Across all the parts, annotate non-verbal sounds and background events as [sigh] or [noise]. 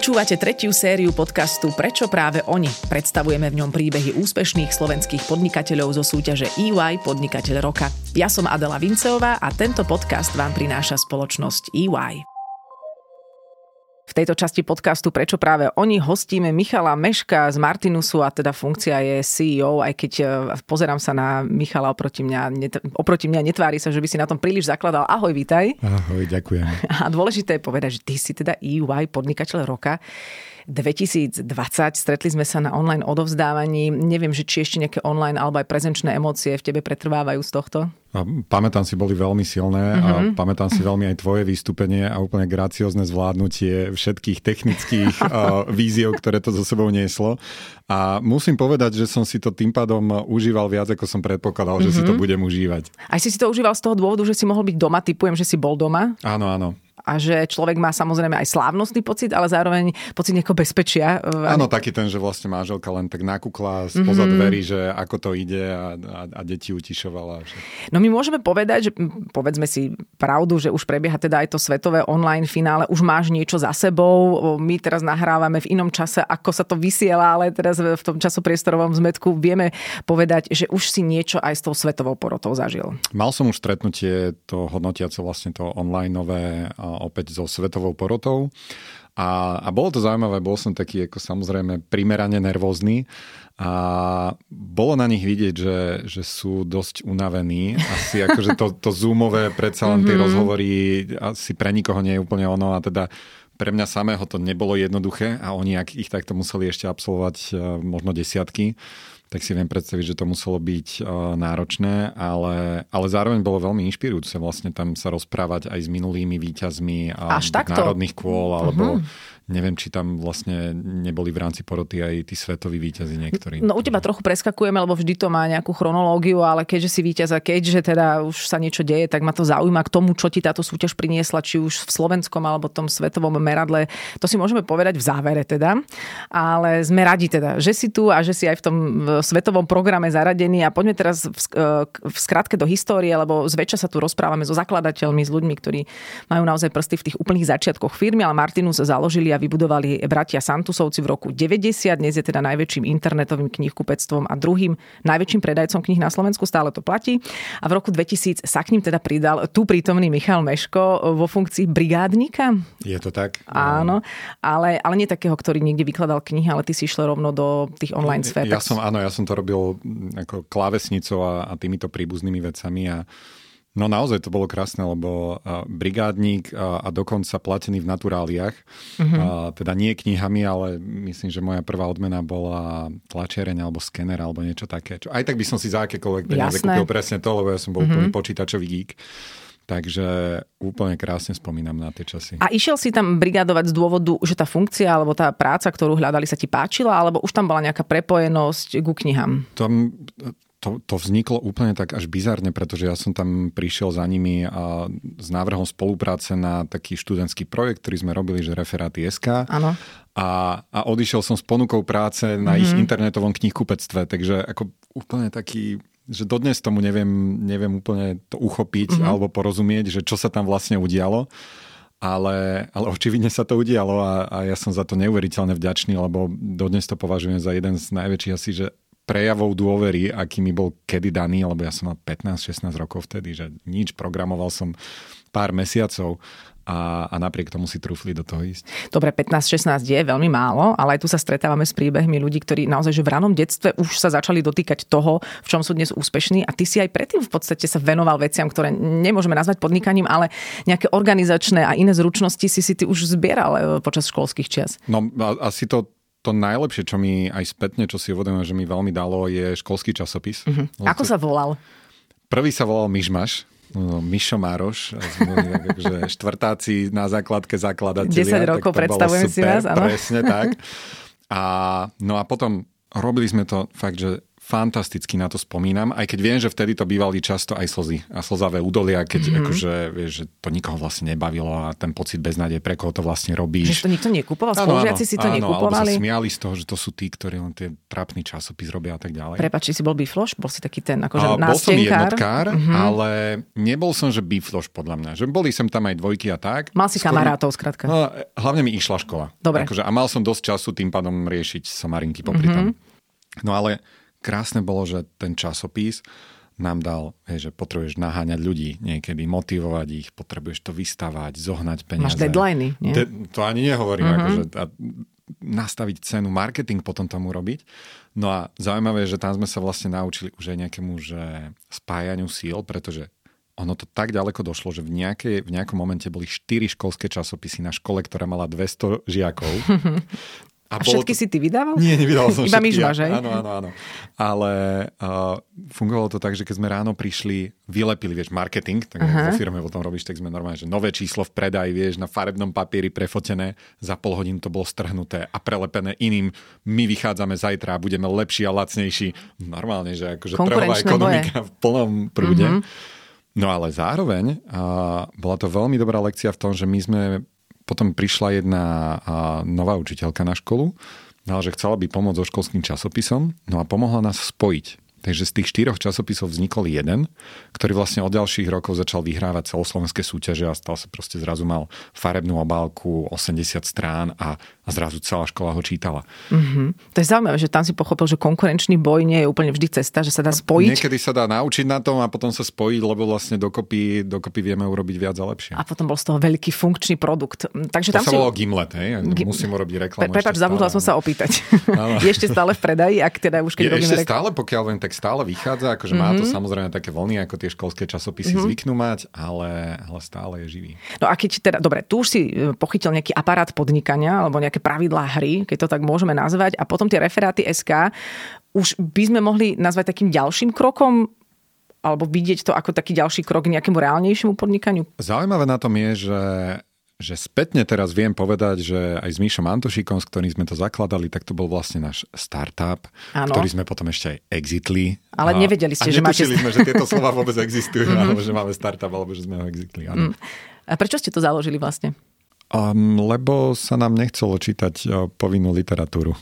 Počúvate tretiu sériu podcastu Prečo práve oni? Predstavujeme v ňom príbehy úspešných slovenských podnikateľov zo súťaže EY Podnikateľ roka. Ja som Adela Vinceová a tento podcast vám prináša spoločnosť EY. V tejto časti podcastu Prečo práve oni hostíme Michala Meška z Martinusu a teda funkcia je CEO, aj keď e, pozerám sa na Michala oproti mňa, net, oproti mňa netvári sa, že by si na tom príliš zakladal. Ahoj, vítaj. Ahoj, ďakujem. [laughs] A dôležité je povedať, že ty si teda EY podnikateľ roka. 2020. Stretli sme sa na online odovzdávaní. Neviem, že či ešte nejaké online alebo aj prezenčné emócie v tebe pretrvávajú z tohto? A pamätám si, boli veľmi silné mm-hmm. a mhm. pamätám si veľmi aj tvoje vystúpenie a úplne graciozne zvládnutie všetkých technických [laughs] uh, víziev, ktoré to so sebou nieslo. A musím povedať, že som si to tým pádom užíval viac, ako som predpokladal, mm-hmm. že si to mhm. budem užívať. Aj si si to užíval z toho dôvodu, že si mohol byť doma, typujem, že si bol doma? Áno, áno a že človek má samozrejme aj slávnostný pocit, ale zároveň pocit nejakého bezpečia. Áno, taký ten, že vlastne manželka len tak nakúkla spoza mm-hmm. dverí, že ako to ide a, a, a deti utišovala. Že... No my môžeme povedať, že povedzme si pravdu, že už prebieha teda aj to svetové online finále, už máš niečo za sebou, my teraz nahrávame v inom čase, ako sa to vysiela, ale teraz v tom časopriestorovom zmetku vieme povedať, že už si niečo aj s tou svetovou porotou zažil. Mal som už stretnutie to hodnotiace vlastne to online nové opäť so svetovou porotou. A, a bolo to zaujímavé, bol som taký ako samozrejme primerane nervózny a bolo na nich vidieť, že, že sú dosť unavení. Asi akože to, to zoomové, predsa len tie mm-hmm. rozhovory asi pre nikoho nie je úplne ono a teda pre mňa samého to nebolo jednoduché a oni ak ich takto museli ešte absolvovať e, možno desiatky, tak si viem predstaviť, že to muselo byť uh, náročné, ale, ale zároveň bolo veľmi inšpirujúce vlastne tam sa rozprávať aj s minulými výťazmi a národných kôl, alebo uh-huh Neviem, či tam vlastne neboli v rámci poroty aj tí svetoví výťazí niektorí. No u teba trochu preskakujeme, lebo vždy to má nejakú chronológiu, ale keďže si víťaz a keďže teda už sa niečo deje, tak ma to zaujíma k tomu, čo ti táto súťaž priniesla, či už v slovenskom alebo tom svetovom meradle. To si môžeme povedať v závere teda. Ale sme radi teda, že si tu a že si aj v tom svetovom programe zaradený. A poďme teraz v, v skratke do histórie, lebo zväčša sa tu rozprávame so zakladateľmi, s ľuďmi, ktorí majú naozaj prsty v tých úplných začiatkoch firmy, ale Martinus založili a vybudovali bratia Santusovci v roku 90. Dnes je teda najväčším internetovým knihkupectvom a druhým najväčším predajcom knih na Slovensku. Stále to platí. A v roku 2000 sa k ním teda pridal tu prítomný Michal Meško vo funkcii brigádnika. Je to tak? Áno, ale, ale nie takého, ktorý niekde vykladal knihy, ale ty si išiel rovno do tých online sfér. Ja som, áno, ja som to robil ako klávesnicou a, a týmito príbuznými vecami a No naozaj to bolo krásne, lebo brigádnik a, a dokonca platený v naturáliach, uh-huh. a, teda nie knihami, ale myslím, že moja prvá odmena bola tlačiareň alebo skener alebo niečo také. Čo, aj tak by som si za akékoľvek peniaze kúpil presne to, lebo ja som bol uh-huh. úplný počítačový geek. Takže úplne krásne spomínam na tie časy. A išiel si tam brigádovať z dôvodu, že tá funkcia alebo tá práca, ktorú hľadali, sa ti páčila, alebo už tam bola nejaká prepojenosť ku knihám? Tam, to, to vzniklo úplne tak až bizarne, pretože ja som tam prišiel za nimi a s návrhom spolupráce na taký študentský projekt, ktorý sme robili, že referáty SK. Áno. A, a odišiel som s ponukou práce na mm-hmm. ich internetovom knihkupectve, takže ako úplne taký že dodnes tomu neviem, neviem úplne to uchopiť mm-hmm. alebo porozumieť, že čo sa tam vlastne udialo. Ale, ale očividne sa to udialo a, a ja som za to neuveriteľne vďačný, lebo dodnes to považujem za jeden z najväčších asi, že prejavov dôvery, aký mi bol kedy daný, lebo ja som mal 15-16 rokov vtedy, že nič, programoval som pár mesiacov a, a napriek tomu si trúfli do toho ísť. Dobre, 15-16 je veľmi málo, ale aj tu sa stretávame s príbehmi ľudí, ktorí naozaj že v ranom detstve už sa začali dotýkať toho, v čom sú dnes úspešní a ty si aj predtým v podstate sa venoval veciam, ktoré nemôžeme nazvať podnikaním, ale nejaké organizačné a iné zručnosti si si ty už zbieral e, počas školských čias. No asi to to najlepšie, čo mi aj spätne, čo si uvedomujem, že mi veľmi dalo, je školský časopis. Uh-huh. Ako sa volal? Prvý sa volal Myšmaš. No, Mišo Mároš, takže [laughs] štvrtáci na základke zakladatelia. 10 rokov predstavujem si vás, áno. Presne tak. A, no a potom robili sme to fakt, že fantasticky na to spomínam, aj keď viem, že vtedy to bývali často aj slzy a slzavé údolia, keď mm-hmm. akože, vieš, že to nikoho vlastne nebavilo a ten pocit beznádej, pre koho to vlastne robíš. Že to nikto nekupoval? Spolužiaci si to áno, nekupovali? Alebo sa smiali z toho, že to sú tí, ktorí len tie trapný časopis robia a tak ďalej. Prepač, si bol bifloš? Bol si taký ten akože a, Bol som jednotkár, mm-hmm. ale nebol som, že bifloš podľa mňa. Že boli sem tam aj dvojky a tak. Mal si Skôr... kamarátov, skrátka. No, hlavne mi išla škola. Dobre. Akože, a mal som dosť času tým pádom riešiť somarinky popri mm-hmm. tom. No ale krásne bolo, že ten časopis nám dal, hej, že potrebuješ naháňať ľudí niekedy, motivovať ich, potrebuješ to vystavať, zohnať peniaze. Máš deadliny, nie? De- to ani nehovorím, uh-huh. akože, a nastaviť cenu, marketing potom tomu robiť. No a zaujímavé je, že tam sme sa vlastne naučili už aj nejakému že spájaniu síl, pretože ono to tak ďaleko došlo, že v, nejakej, v nejakom momente boli štyri školské časopisy na škole, ktorá mala 200 žiakov. [laughs] A, a všetky to... si ty vydával? Nie, nevydal som [laughs] Iba všetky. Iba ja. Áno, áno, áno. Ale uh, fungovalo to tak, že keď sme ráno prišli, vylepili, vieš, marketing, tak uh-huh. vo firme potom robíš, tak sme normálne, že nové číslo v predaji, vieš, na farebnom papieri prefotené, za pol hodín to bolo strhnuté a prelepené iným. My vychádzame zajtra a budeme lepší a lacnejší. Normálne, že akože trhová ekonomika boje. v plnom prúde. Uh-huh. No ale zároveň uh, bola to veľmi dobrá lekcia v tom, že my sme potom prišla jedna nová učiteľka na školu, no, že chcela by pomôcť so školským časopisom, no a pomohla nás spojiť. Takže z tých štyroch časopisov vznikol jeden, ktorý vlastne od ďalších rokov začal vyhrávať celoslovenské súťaže a stal sa proste zrazu mal farebnú obálku, 80 strán a, a zrazu celá škola ho čítala. Mm-hmm. To je zaujímavé, že tam si pochopil, že konkurenčný boj nie je úplne vždy cesta, že sa dá spojiť. Niekedy sa dá naučiť na tom a potom sa spojiť, lebo vlastne dokopy, dokopy vieme urobiť viac a lepšie. A potom bol z toho veľký funkčný produkt. Takže to tam sa si... volalo Gimlet, hej? Gim... Musím urobiť reklamu. Pre, prepač, zabudla som sa opýtať. [laughs] je ešte stále v predaji, ak teda už keď je ešte stále, pokiaľ viem, tak stále vychádza, akože mm-hmm. má to mhm. samozrejme také vlny, ako tie školské časopisy mm-hmm. zvyknú mať, ale, ale stále je živý. No a keď teda, dobre, tu už si e, pochytil nejaký aparát podnikania alebo nejaké pravidlá hry, keď to tak môžeme nazvať, a potom tie referáty SK, už by sme mohli nazvať takým ďalším krokom alebo vidieť to ako taký ďalší krok k nejakému reálnejšiemu podnikaniu? Zaujímavé na tom je, že že spätne teraz viem povedať, že aj s Míšom Antošíkom, s ktorým sme to zakladali, tak to bol vlastne náš startup, ano. ktorý sme potom ešte aj exitli. Ale a, nevedeli ste, a že máte... sme, že tieto slova vôbec [laughs] existujú, mm-hmm. alebo že máme startup, alebo že sme ho exitli. Ano. Mm. A prečo ste to založili vlastne? Um, lebo sa nám nechcelo čítať uh, povinnú literatúru.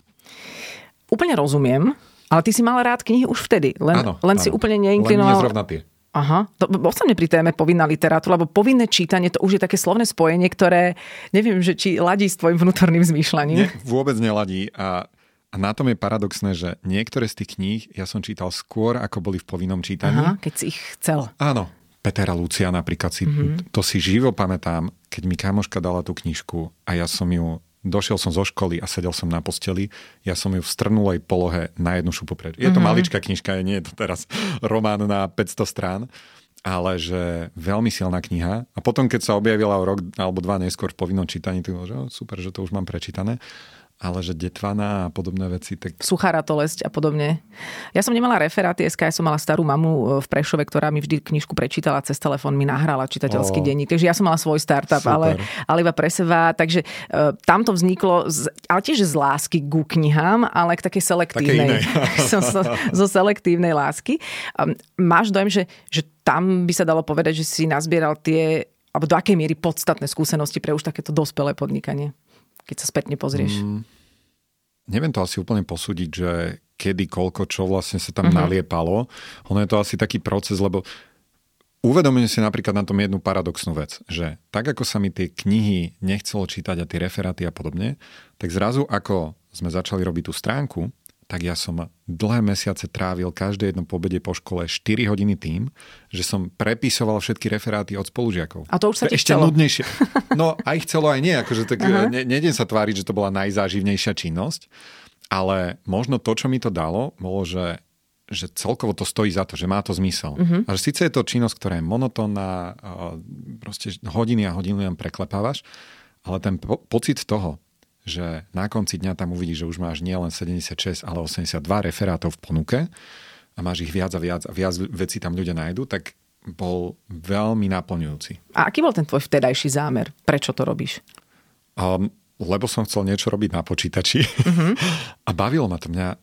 Úplne rozumiem, ale ty si mal rád knihy už vtedy, len, ano, len ano. si úplne neinklinoval. Len nie tie. Aha, to, ostavne pri téme povinná literatúra, lebo povinné čítanie to už je také slovné spojenie, ktoré neviem, že či ladí s tvojim vnútorným zmýšľaním. Nie, vôbec neladí a, a na tom je paradoxné, že niektoré z tých kníh ja som čítal skôr, ako boli v povinnom čítaní. Aha, keď si ich chcel. Áno, Petera Lucia napríklad si, mm-hmm. to si živo pamätám, keď mi kamoška dala tú knižku a ja som ju došiel som zo školy a sedel som na posteli. Ja som ju v strnulej polohe na jednu šupu preč. Je to mm-hmm. maličká knižka, nie je to teraz [laughs] román na 500 strán, ale že veľmi silná kniha. A potom, keď sa objavila o rok alebo dva neskôr v povinnom čítaní, bolo, že super, že to už mám prečítané ale že detvana a podobné veci. Tak... Suchá ratolesť a podobne. Ja som nemala referáty SK, ja som mala starú mamu e, v Prešove, ktorá mi vždy knižku prečítala cez telefón, mi nahrala čitateľský oh. denník. Takže ja som mala svoj startup, ale, ale iba pre seba. Takže uh, tam to vzniklo, z, ale tiež z lásky ku knihám, ale k takej selektívnej. zo, [laughs] zo, zo selektívnej lásky. Um, máš dojem, že, že tam by sa dalo povedať, že si nazbieral tie alebo do akej miery podstatné skúsenosti pre už takéto dospelé podnikanie? Keď sa spätne pozrieš? Mm, neviem to asi úplne posúdiť, že kedy, koľko, čo vlastne sa tam mm-hmm. naliepalo. Ono je to asi taký proces, lebo uvedomujem si napríklad na tom jednu paradoxnú vec, že tak ako sa mi tie knihy nechcelo čítať a tie referáty a podobne, tak zrazu ako sme začali robiť tú stránku, tak ja som dlhé mesiace trávil každé jedno pobede po škole 4 hodiny tým, že som prepisoval všetky referáty od spolužiakov. A to už sa to ti ešte chcelo. nudnejšie. No aj chcelo, aj nie. Akože tak, uh-huh. ne, nejdem sa tváriť, že to bola najzáživnejšia činnosť, ale možno to, čo mi to dalo, bolo, že že celkovo to stojí za to, že má to zmysel. Uh-huh. A že síce je to činnosť, ktorá je monotónna, proste hodiny a hodiny len preklepávaš, ale ten po- pocit toho, že na konci dňa tam uvidíš, že už máš nielen 76, ale 82 referátov v ponuke a máš ich viac a viac a viac vecí tam ľudia nájdu, tak bol veľmi naplňujúci. A aký bol ten tvoj vtedajší zámer? Prečo to robíš? Um, lebo som chcel niečo robiť na počítači uh-huh. [laughs] a bavilo ma to mňa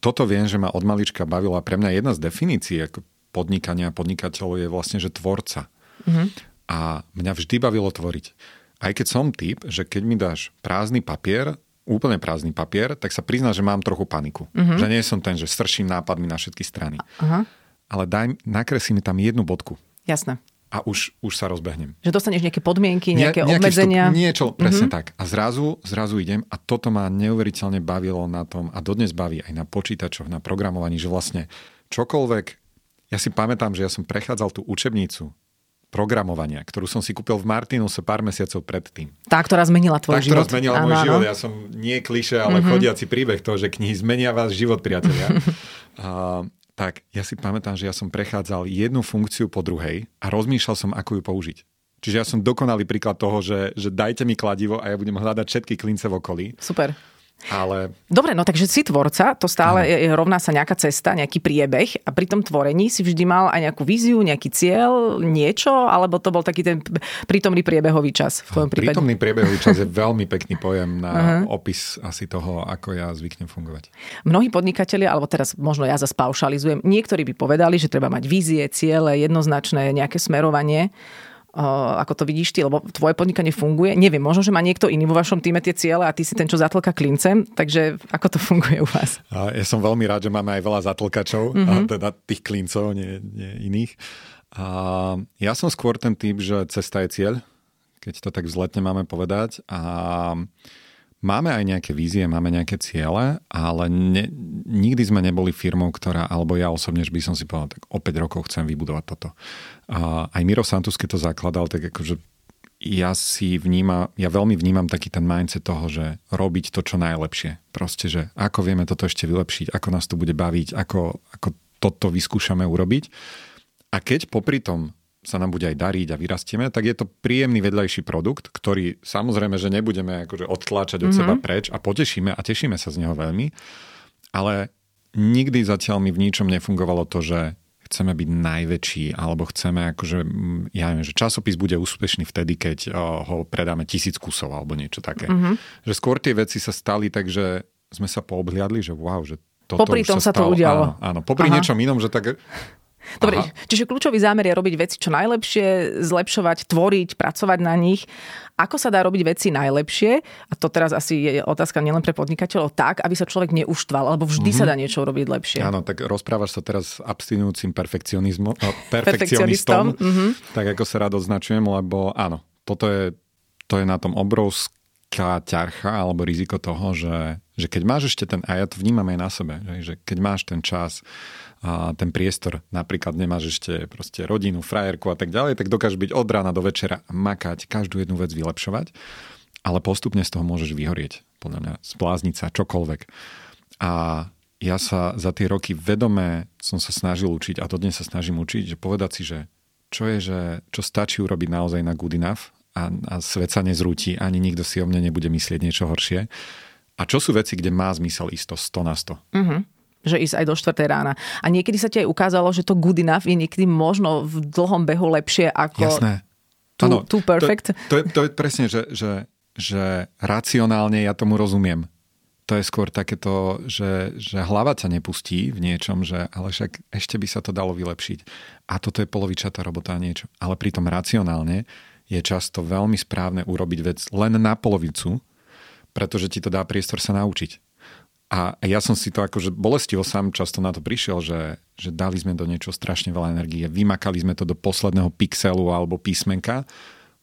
toto viem, že ma od malička bavilo a pre mňa jedna z definícií ako podnikania podnikateľov je vlastne, že tvorca. Mm-hmm. A mňa vždy bavilo tvoriť. Aj keď som typ, že keď mi dáš prázdny papier, úplne prázdny papier, tak sa prizná, že mám trochu paniku. Mm-hmm. Že nie som ten, že strším nápadmi na všetky strany. Aha. Ale daj, nakresli mi tam jednu bodku. Jasné a už, už sa rozbehnem. Že dostaneš nejaké podmienky, nejaké Nie, obmedzenia. Vstup, niečo, presne mm-hmm. tak. A zrazu, zrazu idem a toto ma neuveriteľne bavilo na tom a dodnes baví aj na počítačoch, na programovaní, že vlastne čokoľvek, ja si pamätám, že ja som prechádzal tú učebnicu programovania, ktorú som si kúpil v Martinuse pár mesiacov predtým. Tá, ktorá zmenila tvoj tá, život. ktorá zmenila môj život. Ja som nie kliše, ale mm-hmm. chodiaci príbeh toho, že knihy zmenia vás život, priatelia. [laughs] a, tak ja si pamätám, že ja som prechádzal jednu funkciu po druhej a rozmýšľal som, ako ju použiť. Čiže ja som dokonalý príklad toho, že, že dajte mi kladivo a ja budem hľadať všetky klince v okolí. Super. Ale... Dobre, no takže si tvorca, to stále je, rovná sa nejaká cesta, nejaký priebeh a pri tom tvorení si vždy mal aj nejakú víziu, nejaký cieľ, niečo, alebo to bol taký ten prítomný priebehový čas v tvojom prípade? Prítomný priebehový čas je [laughs] veľmi pekný pojem na uh-huh. opis asi toho, ako ja zvyknem fungovať. Mnohí podnikatelia, alebo teraz možno ja zase paušalizujem, niektorí by povedali, že treba mať vízie, ciele, jednoznačné nejaké smerovanie ako to vidíš ty, lebo tvoje podnikanie funguje. Neviem, možno, že má niekto iný vo vašom týme tie ciele a ty si ten, čo zatlka klincem, takže ako to funguje u vás? Ja som veľmi rád, že máme aj veľa zatlkačov, mm-hmm. mhm. teda tých klincov, nie, nie iných. A ja som skôr ten typ, že cesta je cieľ, keď to tak vzletne máme povedať. A Máme aj nejaké vízie, máme nejaké ciele, ale ne, nikdy sme neboli firmou, ktorá, alebo ja osobne, že by som si povedal, tak o 5 rokov chcem vybudovať toto. A aj Miro Santus, keď to zakladal, tak akože ja si vnímam, ja veľmi vnímam taký ten mindset toho, že robiť to čo najlepšie. Proste, že ako vieme toto ešte vylepšiť, ako nás to bude baviť, ako, ako toto vyskúšame urobiť. A keď popri tom sa nám bude aj dariť a vyrastieme, tak je to príjemný vedľajší produkt, ktorý samozrejme, že nebudeme akože odtláčať od mm-hmm. seba preč a potešíme a tešíme sa z neho veľmi, ale nikdy zatiaľ mi v ničom nefungovalo to, že chceme byť najväčší, alebo chceme akože, ja neviem, že časopis bude úspešný vtedy, keď ho predáme tisíc kusov, alebo niečo také. Mm-hmm. Že skôr tie veci sa stali tak, že sme sa poobhliadli, že wow, že toto Popri tom sa, sa to udialo. Áno, áno. popri Aha. niečom inom, že tak Dobre, Aha. čiže kľúčový zámer je robiť veci čo najlepšie, zlepšovať, tvoriť, pracovať na nich. Ako sa dá robiť veci najlepšie? A to teraz asi je otázka nielen pre podnikateľov, tak, aby sa človek neuštval, alebo vždy mm-hmm. sa dá niečo robiť lepšie. Áno, tak rozprávaš sa teraz s abstinujúcim perfekcionizmom, [laughs] perfekcionistom, mm-hmm. tak ako sa rád označujem, lebo áno, toto je, to je na tom obrovská ťarcha alebo riziko toho, že, že keď máš ešte ten, a ja to vnímam aj na sebe, že, že keď máš ten čas, a ten priestor, napríklad nemáš ešte proste rodinu, frajerku a tak ďalej, tak dokážeš byť od rána do večera makať, každú jednu vec vylepšovať, ale postupne z toho môžeš vyhorieť, podľa mňa, splázniť sa, čokoľvek. A ja sa za tie roky vedome som sa snažil učiť a to dnes sa snažím učiť, že povedať si, že čo je, že čo stačí urobiť naozaj na good enough a, a svet sa nezrúti, ani nikto si o mne nebude myslieť niečo horšie. A čo sú veci, kde má zmysel isto 100 na 100? Uh-huh že ísť aj do 4. rána. A niekedy sa ti aj ukázalo, že to good enough je niekedy možno v dlhom behu lepšie ako Jasné. Too, ano, too perfect. To, to, je, to je presne, že, že, že racionálne ja tomu rozumiem. To je skôr takéto, že, že hlava ťa nepustí v niečom, že ale však ešte by sa to dalo vylepšiť. A toto je polovičatá robota a niečo. Ale pritom racionálne je často veľmi správne urobiť vec len na polovicu, pretože ti to dá priestor sa naučiť. A ja som si to akože bolestivo sám často na to prišiel, že, že dali sme do niečo strašne veľa energie, vymakali sme to do posledného pixelu alebo písmenka,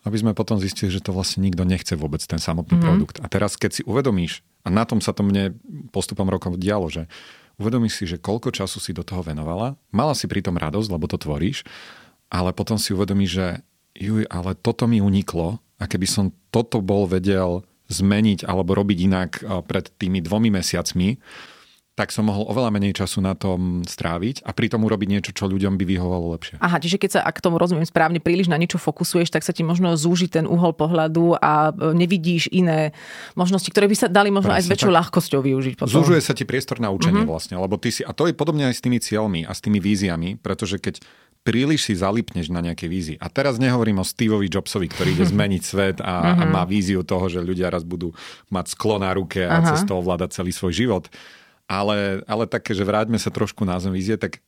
aby sme potom zistili, že to vlastne nikto nechce vôbec ten samotný mm. produkt. A teraz, keď si uvedomíš, a na tom sa to mne postupom rokov dialo, že uvedomíš si, že koľko času si do toho venovala, mala si pritom radosť, lebo to tvoríš, ale potom si uvedomíš, že juj, ale toto mi uniklo a keby som toto bol vedel zmeniť alebo robiť inak eh, pred tými dvomi mesiacmi, tak som mohol oveľa menej času na tom stráviť a pritom urobiť niečo, čo ľuďom by vyhovalo lepšie. Aha, čiže keď sa, ak tomu rozumiem správne, príliš na niečo fokusuješ, tak sa ti možno zúži ten uhol pohľadu a eh, nevidíš iné možnosti, ktoré by sa dali možno Presne, aj s väčšou ľahkosťou využiť. Potom. Zúžuje sa ti priestor na učenie uh-huh. vlastne, lebo ty si, a to je podobne aj s tými cieľmi a s tými víziami, pretože keď príliš si zalipneš na nejaké vízi. A teraz nehovorím o Steveovi Jobsovi, ktorý ide [laughs] zmeniť svet a, a mhm. má víziu toho, že ľudia raz budú mať sklo na ruke a Aha. cez to ovládať celý svoj život. ale, ale také, že vráťme sa trošku na zem vízie, tak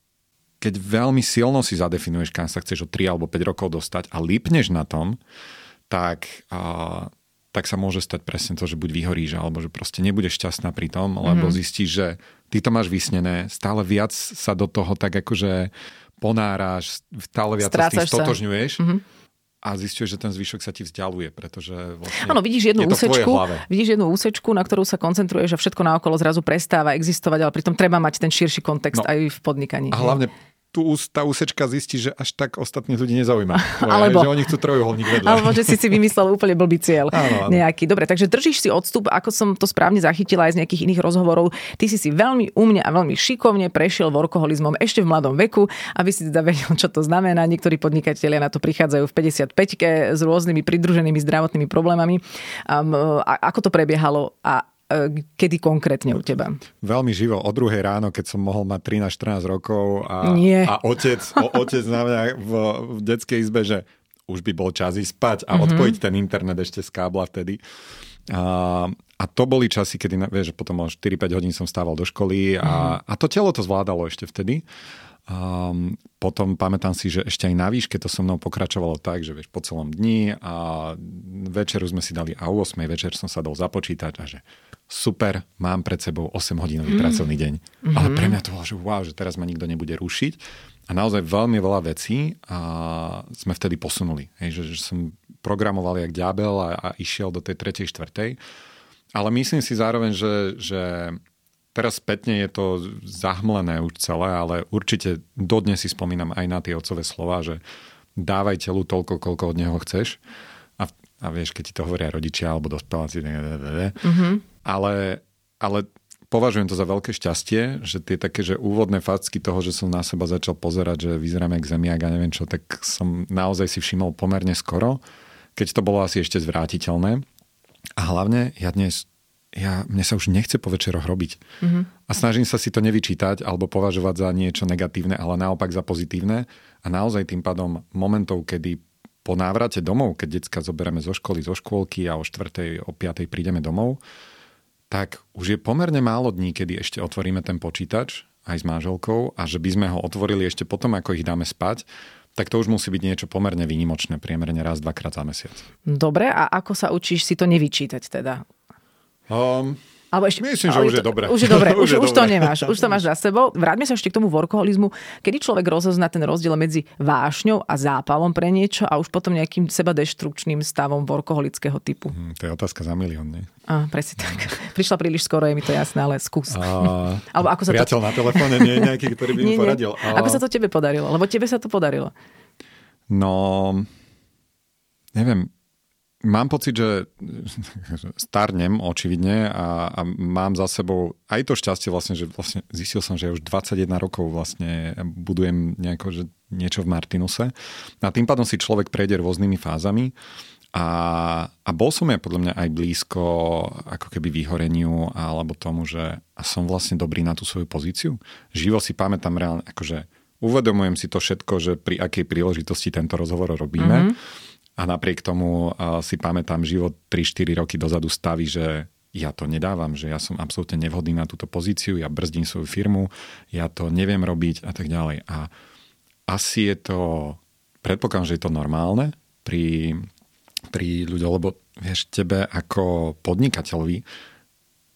keď veľmi silno si zadefinuješ, kam sa chceš o 3 alebo 5 rokov dostať a lípneš na tom, tak, a, tak sa môže stať presne to, že buď vyhoríš, alebo že proste nebudeš šťastná pri tom, lebo mm-hmm. zistíš, že ty to máš vysnené, stále viac sa do toho tak akože ponáraš, stále viac sa s tým stotožňuješ. Mm-hmm a zistuješ, že ten zvyšok sa ti vzdialuje, pretože vlastne Áno, vidíš jednu úsečku, vidíš jednu úsečku, na ktorú sa koncentruješ a všetko naokolo zrazu prestáva existovať, ale pritom treba mať ten širší kontext no. aj v podnikaní. A hlavne tú, tá úsečka zistí, že až tak ostatných ľudí nezaujíma. [laughs] Alebo, že oni chcú trojuholník vedľa. Alebo že si si vymyslel úplne blbý cieľ. Áno, áno. Nejaký. Dobre, takže držíš si odstup, ako som to správne zachytila aj z nejakých iných rozhovorov. Ty si si veľmi umne a veľmi šikovne prešiel workoholizmom ešte v mladom veku, aby si teda vedel, čo to znamená. Niektorí podnikatelia na to prichádzajú v 55 s rôznymi pridruženými zdravotnými problémami. Um, a ako to prebiehalo a kedy konkrétne u teba? Veľmi živo. O druhej ráno, keď som mohol mať 13-14 rokov a, Nie. a otec, o, otec na mňa v, v detskej izbe, že už by bol čas ísť spať a mm-hmm. odpojiť ten internet ešte z kábla vtedy. A, a to boli časy, kedy, vieš, potom o 4-5 hodín som stával do školy a, mm-hmm. a to telo to zvládalo ešte vtedy. Um, potom pamätám si, že ešte aj na výške to so mnou pokračovalo tak, že vieš, po celom dni a večeru sme si dali a o 8 večer som sa dal započítať a že super, mám pred sebou 8 hodinový mm. pracovný deň. Mm-hmm. Ale pre mňa to bolo, že wow, že teraz ma nikto nebude rušiť. A naozaj veľmi veľa vecí a sme vtedy posunuli. Hej, že, že som programoval jak ďabel a, a išiel do tej tretej, štvrtej. Ale myslím si zároveň, že, že Teraz spätne je to zahmlené už celé, ale určite dodnes si spomínam aj na tie otcové slova, že dávaj telu toľko, koľko od neho chceš. A, a vieš, keď ti to hovoria rodičia alebo dospeláci, mm-hmm. ale, ale považujem to za veľké šťastie, že tie také, že úvodné facky toho, že som na seba začal pozerať, že vyzerám jak zemiak a neviem čo, tak som naozaj si všimol pomerne skoro, keď to bolo asi ešte zvrátiteľné. A hlavne ja dnes ja, mne sa už nechce po večeroch robiť. Mm-hmm. A snažím sa si to nevyčítať alebo považovať za niečo negatívne, ale naopak za pozitívne. A naozaj tým pádom momentov, kedy po návrate domov, keď decka zoberieme zo školy, zo škôlky a o 4. o 5. prídeme domov, tak už je pomerne málo dní, kedy ešte otvoríme ten počítač aj s manželkou a že by sme ho otvorili ešte potom, ako ich dáme spať, tak to už musí byť niečo pomerne výnimočné, priemerne raz, dvakrát za mesiac. Dobre, a ako sa učíš si to nevyčítať teda? Um, alebo ešte, Myslím, že už je dobre. Už je dobre, [laughs] už, už, už to nemáš, už to máš za sebou. Vráťme sa ešte k tomu workoholizmu. Kedy človek rozozná ten rozdiel medzi vášňou a zápalom pre niečo a už potom nejakým seba deštrukčným stavom workoholického typu? Hmm, to je otázka za milión, nie? A, presne tak. [laughs] Prišla príliš skoro, je mi to jasné, ale skús. A, [laughs] Alebo ako sa priateľ to... na telefóne nie je nejaký, ktorý by mi poradil. A... Ako sa to tebe podarilo? Lebo tebe sa to podarilo. No, neviem, Mám pocit, že starnem očividne a, a mám za sebou aj to šťastie vlastne, že vlastne zistil som, že už 21 rokov vlastne budujem nejako, že niečo v Martinuse. A tým pádom si človek prejde rôznymi fázami a, a bol som ja podľa mňa aj blízko ako keby vyhoreniu alebo tomu, že a som vlastne dobrý na tú svoju pozíciu. Živo si pamätám reálne, akože uvedomujem si to všetko, že pri akej príležitosti tento rozhovor robíme. Mm-hmm a napriek tomu si pamätám život 3-4 roky dozadu staví, že ja to nedávam, že ja som absolútne nevhodný na túto pozíciu, ja brzdím svoju firmu, ja to neviem robiť a tak ďalej. A asi je to, predpokladám, že je to normálne pri, pri ľuďoch, lebo vieš, tebe ako podnikateľovi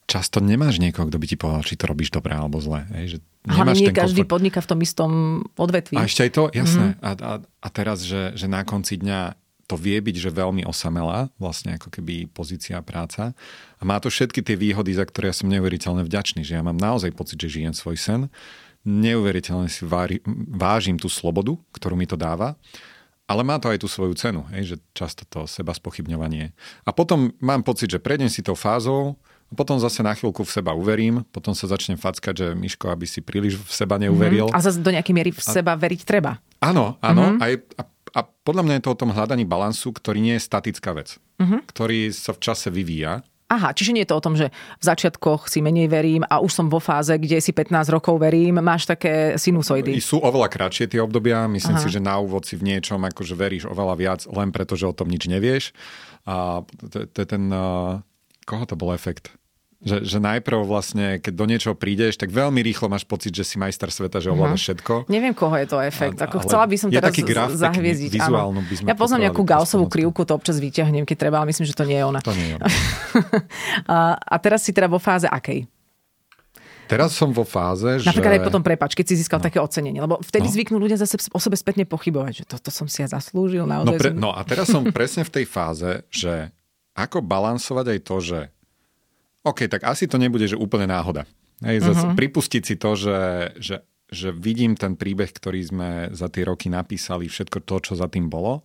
často nemáš niekoho, kto by ti povedal, či to robíš dobre alebo zle. Hej, že Hlavne nie každý komfort. podniká v tom istom odvetví. A ešte aj to, jasné. Mm-hmm. A, a, a teraz, že, že na konci dňa to vie byť, že veľmi osamelá, vlastne ako keby pozícia práca. A má to všetky tie výhody, za ktoré ja som neuveriteľne vďačný, že ja mám naozaj pocit, že žijem svoj sen. Neuveriteľne si vári, vážim tú slobodu, ktorú mi to dáva. Ale má to aj tú svoju cenu, hej, že často to seba spochybňovanie. A potom mám pocit, že prejdem si tou fázou, a potom zase na chvíľku v seba uverím, potom sa začnem fackať, že Miško, aby si príliš v seba neuveril. Mm-hmm. A zase do nejakej miery v seba a... veriť treba. Áno, áno. Mm-hmm. Aj, a a podľa mňa je to o tom hľadaní balansu, ktorý nie je statická vec, uh-huh. ktorý sa v čase vyvíja. Aha, čiže nie je to o tom, že v začiatkoch si menej verím a už som vo fáze, kde si 15 rokov verím. Máš také sinusoidy. Sú oveľa kratšie tie obdobia. Myslím Aha. si, že na úvod si v niečom akože veríš oveľa viac, len preto, že o tom nič nevieš. A to je ten... Koho to bol efekt? Že, že najprv vlastne, keď do niečoho prídeš, tak veľmi rýchlo máš pocit, že si majster sveta, že ovládaš všetko. Neviem, koho je to efekt. Ako chcela by som teraz taký graf, zahviezdiť. Vizuálnu by sme ja poznám nejakú Gaussovú krivku, to občas vyťahnem, keď treba, ale myslím, že to nie je ona. To nie je ono. [laughs] a, a teraz si teda vo fáze akej? Teraz som vo fáze, že... Napríklad aj potom prepač, keď si získal také ocenenie. Lebo vtedy No. zvyknú ľudia zase o sebe spätne pochybovať, že toto som si ja zaslúžil No, naozaj. pre, som- no a teraz som presne v tej fáze, že ako balansovať aj to, že OK, tak asi to nebude, že úplne náhoda. Hej, zase Mhm. pripustiť si to, že, že, že vidím ten príbeh, ktorý sme za tie roky napísali, všetko to, čo za tým bolo.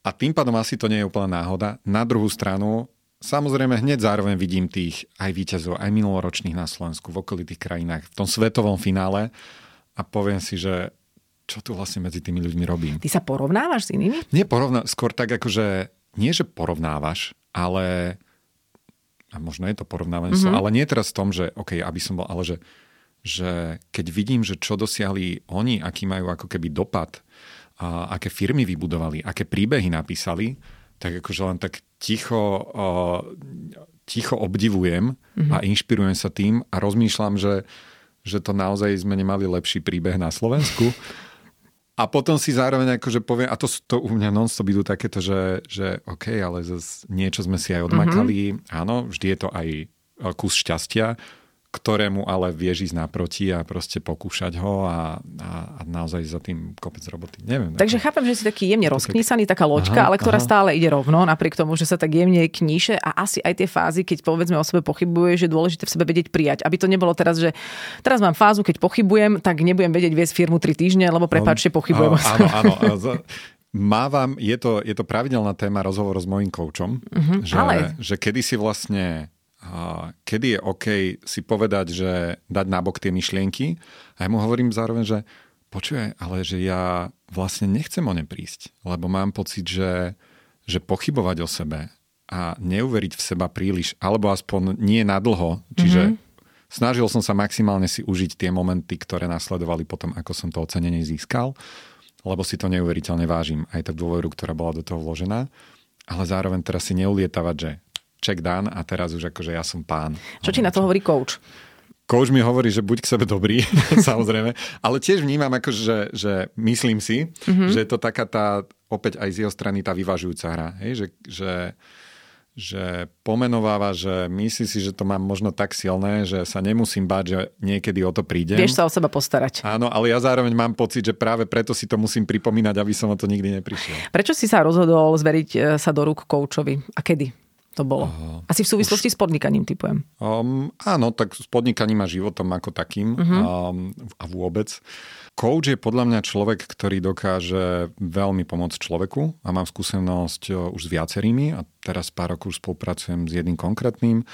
A tým pádom asi to nie je úplne náhoda. Na druhú stranu, samozrejme hneď zároveň vidím tých aj víťazov, aj minuloročných na Slovensku, v okolitých krajinách, v tom svetovom finále a poviem si, že čo tu vlastne medzi tými ľuďmi robím. Ty sa porovnávaš s inými? Nie porovná, skôr tak ako, že nie, že porovnávaš, ale a možno je to porovnávanie, mm-hmm. ale nie teraz v tom, že OK, aby som bol, ale že, že keď vidím, že čo dosiahli oni, aký majú ako keby dopad, a aké firmy vybudovali, aké príbehy napísali, tak akože len tak ticho, uh, ticho obdivujem mm-hmm. a inšpirujem sa tým a rozmýšľam, že, že to naozaj sme nemali lepší príbeh na Slovensku. [laughs] A potom si zároveň akože poviem, a to, to u mňa non-stop idú takéto, že, že OK, ale zas niečo sme si aj odmakali. Mm-hmm. Áno, vždy je to aj e, kus šťastia, ktorému ale vieš ísť naproti a proste pokúšať ho a, a, a naozaj za tým kopec roboty. Neviem. Takže chápem, že si taký jemne rozknísaný, taká loďka, Aha, ale ktorá aha. stále ide rovno, napriek tomu, že sa tak jemne kníše a asi aj tie fázy, keď povedzme o sebe pochybuje, že je dôležité v sebe vedieť prijať. Aby to nebolo teraz, že teraz mám fázu, keď pochybujem, tak nebudem vedieť viesť firmu 3 týždne, lebo prepáčte, pochybujem. Áno, áno, áno. Mávam, je to, je to pravidelná téma rozhovor s mojím koučom, uh-huh, že, ale- že kedy si vlastne kedy je OK si povedať, že dať nabok tie myšlienky? A ja mu hovorím zároveň, že počuj, ale že ja vlastne nechcem o ne prísť, lebo mám pocit, že, že pochybovať o sebe a neuveriť v seba príliš, alebo aspoň nie na dlho, čiže mm-hmm. snažil som sa maximálne si užiť tie momenty, ktoré nasledovali potom, ako som to ocenenie získal, lebo si to neuveriteľne vážim, aj tá dôveru, ktorá bola do toho vložená, ale zároveň teraz si neulietavať, že check done a teraz už akože ja som pán. Čo ti na to hovorí coach? Coach mi hovorí, že buď k sebe dobrý, [laughs] samozrejme, ale tiež vnímam ako, že, že myslím si, mm-hmm. že je to taká tá, opäť aj z jeho strany tá vyvažujúca hra, hej? Že, že, že pomenováva, že myslí si, že to mám možno tak silné, že sa nemusím báť, že niekedy o to prídem. Vieš sa o seba postarať. Áno, ale ja zároveň mám pocit, že práve preto si to musím pripomínať, aby som o to nikdy neprišiel. Prečo si sa rozhodol zveriť e, sa do rúk koučovi? A kedy to bolo? Asi v súvislosti s podnikaním, typujem. Um, áno, tak s podnikaním a životom ako takým uh-huh. um, a vôbec. Coach je podľa mňa človek, ktorý dokáže veľmi pomôcť človeku a mám skúsenosť uh, už s viacerými a teraz pár rokov už spolupracujem s jedným konkrétnym.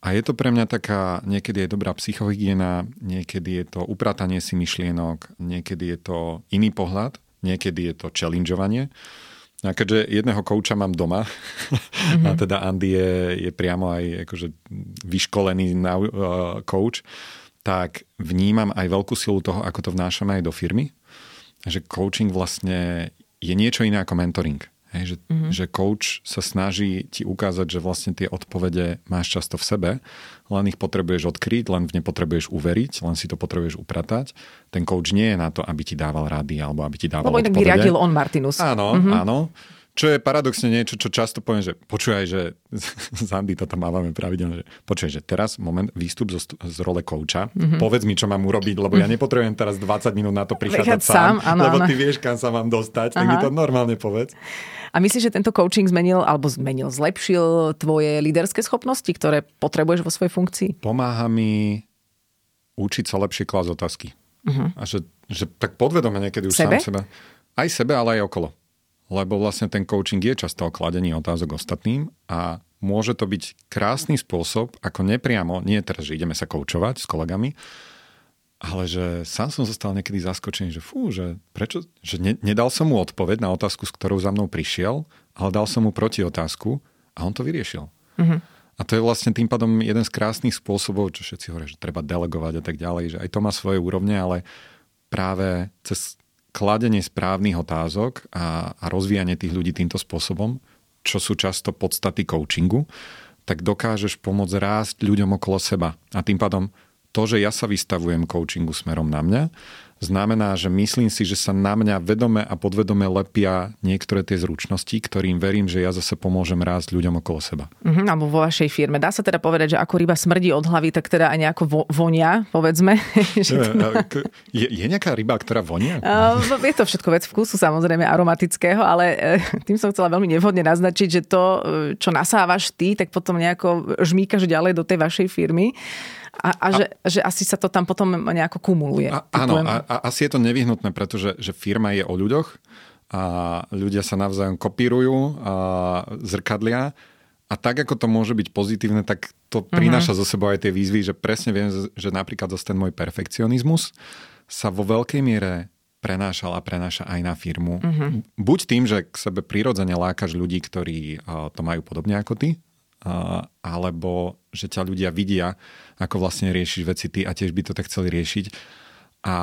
A je to pre mňa taká, niekedy je dobrá psychohygiena, niekedy je to upratanie si myšlienok, niekedy je to iný pohľad, niekedy je to challengeovanie. A keďže jedného kouča mám doma, mm-hmm. [laughs] a teda Andy je, je priamo aj akože vyškolený nau, uh, coach, tak vnímam aj veľkú silu toho, ako to vnášame aj do firmy. Že coaching vlastne je niečo iné ako mentoring. Hej, že, mm-hmm. že coach sa snaží ti ukázať, že vlastne tie odpovede máš často v sebe, len ich potrebuješ odkryť, len v ne potrebuješ uveriť, len si to potrebuješ upratať. Ten coach nie je na to, aby ti dával rady alebo aby ti dával Lebo inak by odpovede. riadil on Martinus. Áno, mm-hmm. áno. Čo je paradoxne niečo, čo často poviem, že počúvaj, že [laughs] z Andy to tam mávame pravidelne, že počúvaj, že teraz moment výstup zo, z role kouča, mm-hmm. povedz mi, čo mám urobiť, lebo ja nepotrebujem teraz 20 minút na to prichádzať sám, sám, áno, lebo áno. ty vieš, kam sa mám dostať, tak Aha. mi to normálne povedz. A myslíš, že tento coaching zmenil, alebo zmenil, zlepšil tvoje líderské schopnosti, ktoré potrebuješ vo svojej funkcii? Pomáha mi učiť sa lepšie klásť otázky. Uh-huh. A že, že tak podvedome niekedy už Sebe? sám sebe. Aj sebe, ale aj okolo. Lebo vlastne ten coaching je často o kladení otázok ostatným a môže to byť krásny spôsob, ako nepriamo, nie teraz, že ideme sa koučovať s kolegami, ale že sám som zostal niekedy zaskočený, že fú, že prečo, že ne, nedal som mu odpoveď na otázku, s ktorou za mnou prišiel, ale dal som mu proti otázku a on to vyriešil. Uh-huh. A to je vlastne tým pádom jeden z krásnych spôsobov, čo všetci hovoria, že treba delegovať a tak ďalej, že aj to má svoje úrovne, ale práve cez kladenie správnych otázok a, a rozvíjanie tých ľudí týmto spôsobom, čo sú často podstaty coachingu, tak dokážeš pomôcť rásť ľuďom okolo seba. A tým pádom to, že ja sa vystavujem coachingu smerom na mňa, znamená, že myslím si, že sa na mňa vedome a podvedome lepia niektoré tie zručnosti, ktorým verím, že ja zase pomôžem rásť ľuďom okolo seba. Uh-huh, alebo vo vašej firme. Dá sa teda povedať, že ako ryba smrdí od hlavy, tak teda aj nejako vo, vonia, povedzme. [laughs] je, je nejaká ryba, ktorá vonia? je to všetko vec vkusu, samozrejme aromatického, ale e, tým som chcela veľmi nevhodne naznačiť, že to, e, čo nasávaš ty, tak potom nejako žmýkaš ďalej do tej vašej firmy. A, a, a že, že asi sa to tam potom nejako kumuluje. A, áno, a, a asi je to nevyhnutné, pretože že firma je o ľuďoch a ľudia sa navzájom kopírujú a zrkadlia a tak, ako to môže byť pozitívne, tak to mhm. prináša uh-huh. zo sebou aj tie výzvy, že presne viem, že napríklad zase ten môj perfekcionizmus sa vo veľkej miere prenášal a prenáša aj na firmu. Uh-huh. Buď tým, že k sebe prirodzene lákaš ľudí, ktorí to majú podobne ako ty, alebo že ťa ľudia vidia, ako vlastne riešiš veci ty a tiež by to tak chceli riešiť. A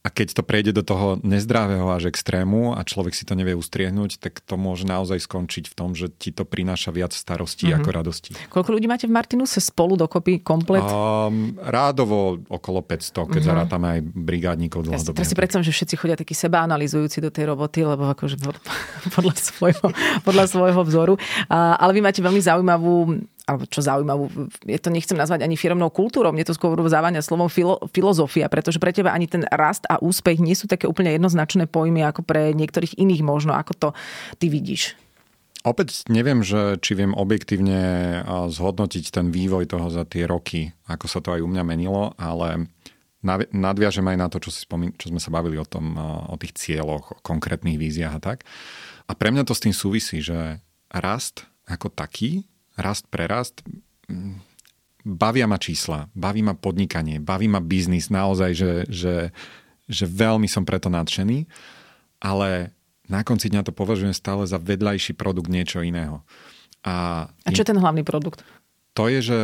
a keď to prejde do toho nezdravého až extrému a človek si to nevie ustriehnúť, tak to môže naozaj skončiť v tom, že ti to prináša viac starostí mm-hmm. ako radostí. Koľko ľudí máte v Martinuse spolu dokopy komplet? Um, rádovo okolo 500, keď mm-hmm. zarátame aj brigádnikov dlhodobých. Ja si predstavím, že všetci chodia takí seba analyzujúci do tej roboty, lebo akože [laughs] podľa svojho, podľa svojho vzoru. Ale vy máte veľmi zaujímavú alebo čo zaujímavú, je to nechcem nazvať ani firmnou kultúrou, mne to skôr závania slovom filo, filozofia, pretože pre teba ani ten rast a úspech nie sú také úplne jednoznačné pojmy ako pre niektorých iných možno, ako to ty vidíš. Opäť neviem, že, či viem objektívne zhodnotiť ten vývoj toho za tie roky, ako sa to aj u mňa menilo, ale nadviažem aj na to, čo, si spomín, čo sme sa bavili o, tom, o tých cieľoch, o konkrétnych víziách a tak. A pre mňa to s tým súvisí, že rast ako taký rast pre rast, mm, bavia ma čísla, baví ma podnikanie, baví ma biznis naozaj, že, že, že veľmi som preto nadšený, ale na konci dňa to považujem stále za vedľajší produkt niečo iného. A, a čo je ten hlavný produkt? To je, že,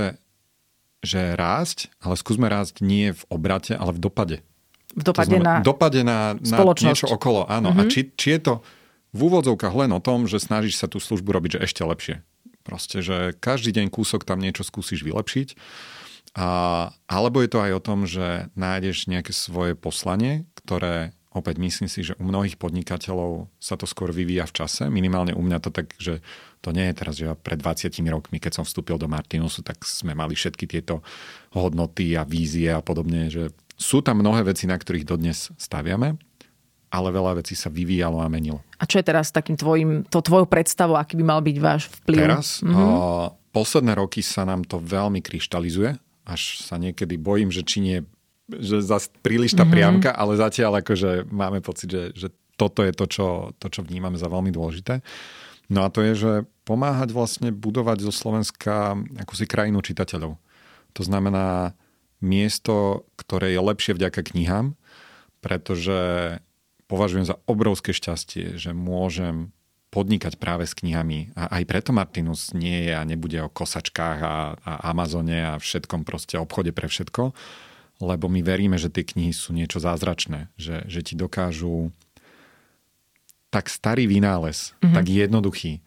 že rásť, ale skúsme rásť nie v obrate, ale v dopade. V dopade znamená, na dopade na, na niečo okolo, áno. Mm-hmm. A mhm. či, či je to v úvodzovkách len o tom, že snažíš sa tú službu robiť že ešte lepšie. Proste, že každý deň kúsok tam niečo skúsiš vylepšiť. A, alebo je to aj o tom, že nájdeš nejaké svoje poslanie, ktoré opäť myslím si, že u mnohých podnikateľov sa to skôr vyvíja v čase. Minimálne u mňa to tak, že to nie je teraz, že ja pred 20 rokmi, keď som vstúpil do Martinusu, tak sme mali všetky tieto hodnoty a vízie a podobne, že sú tam mnohé veci, na ktorých dodnes staviame, ale veľa vecí sa vyvíjalo a menilo. A čo je teraz takým tvojim, to tvojou predstavou, aký by mal byť váš vplyv? Teraz? Mm-hmm. O, posledné roky sa nám to veľmi kryštalizuje, až sa niekedy bojím, že či nie že zase príliš tá mm-hmm. priamka, ale zatiaľ akože máme pocit, že, že toto je to čo, to, čo vnímame za veľmi dôležité. No a to je, že pomáhať vlastne budovať zo Slovenska akúsi krajinu čitateľov. To znamená miesto, ktoré je lepšie vďaka knihám, pretože považujem za obrovské šťastie, že môžem podnikať práve s knihami. A aj preto Martinus nie je a nebude o kosačkách a, a Amazone a všetkom proste obchode pre všetko, lebo my veríme, že tie knihy sú niečo zázračné, že, že ti dokážu tak starý vynález, mm-hmm. tak jednoduchý,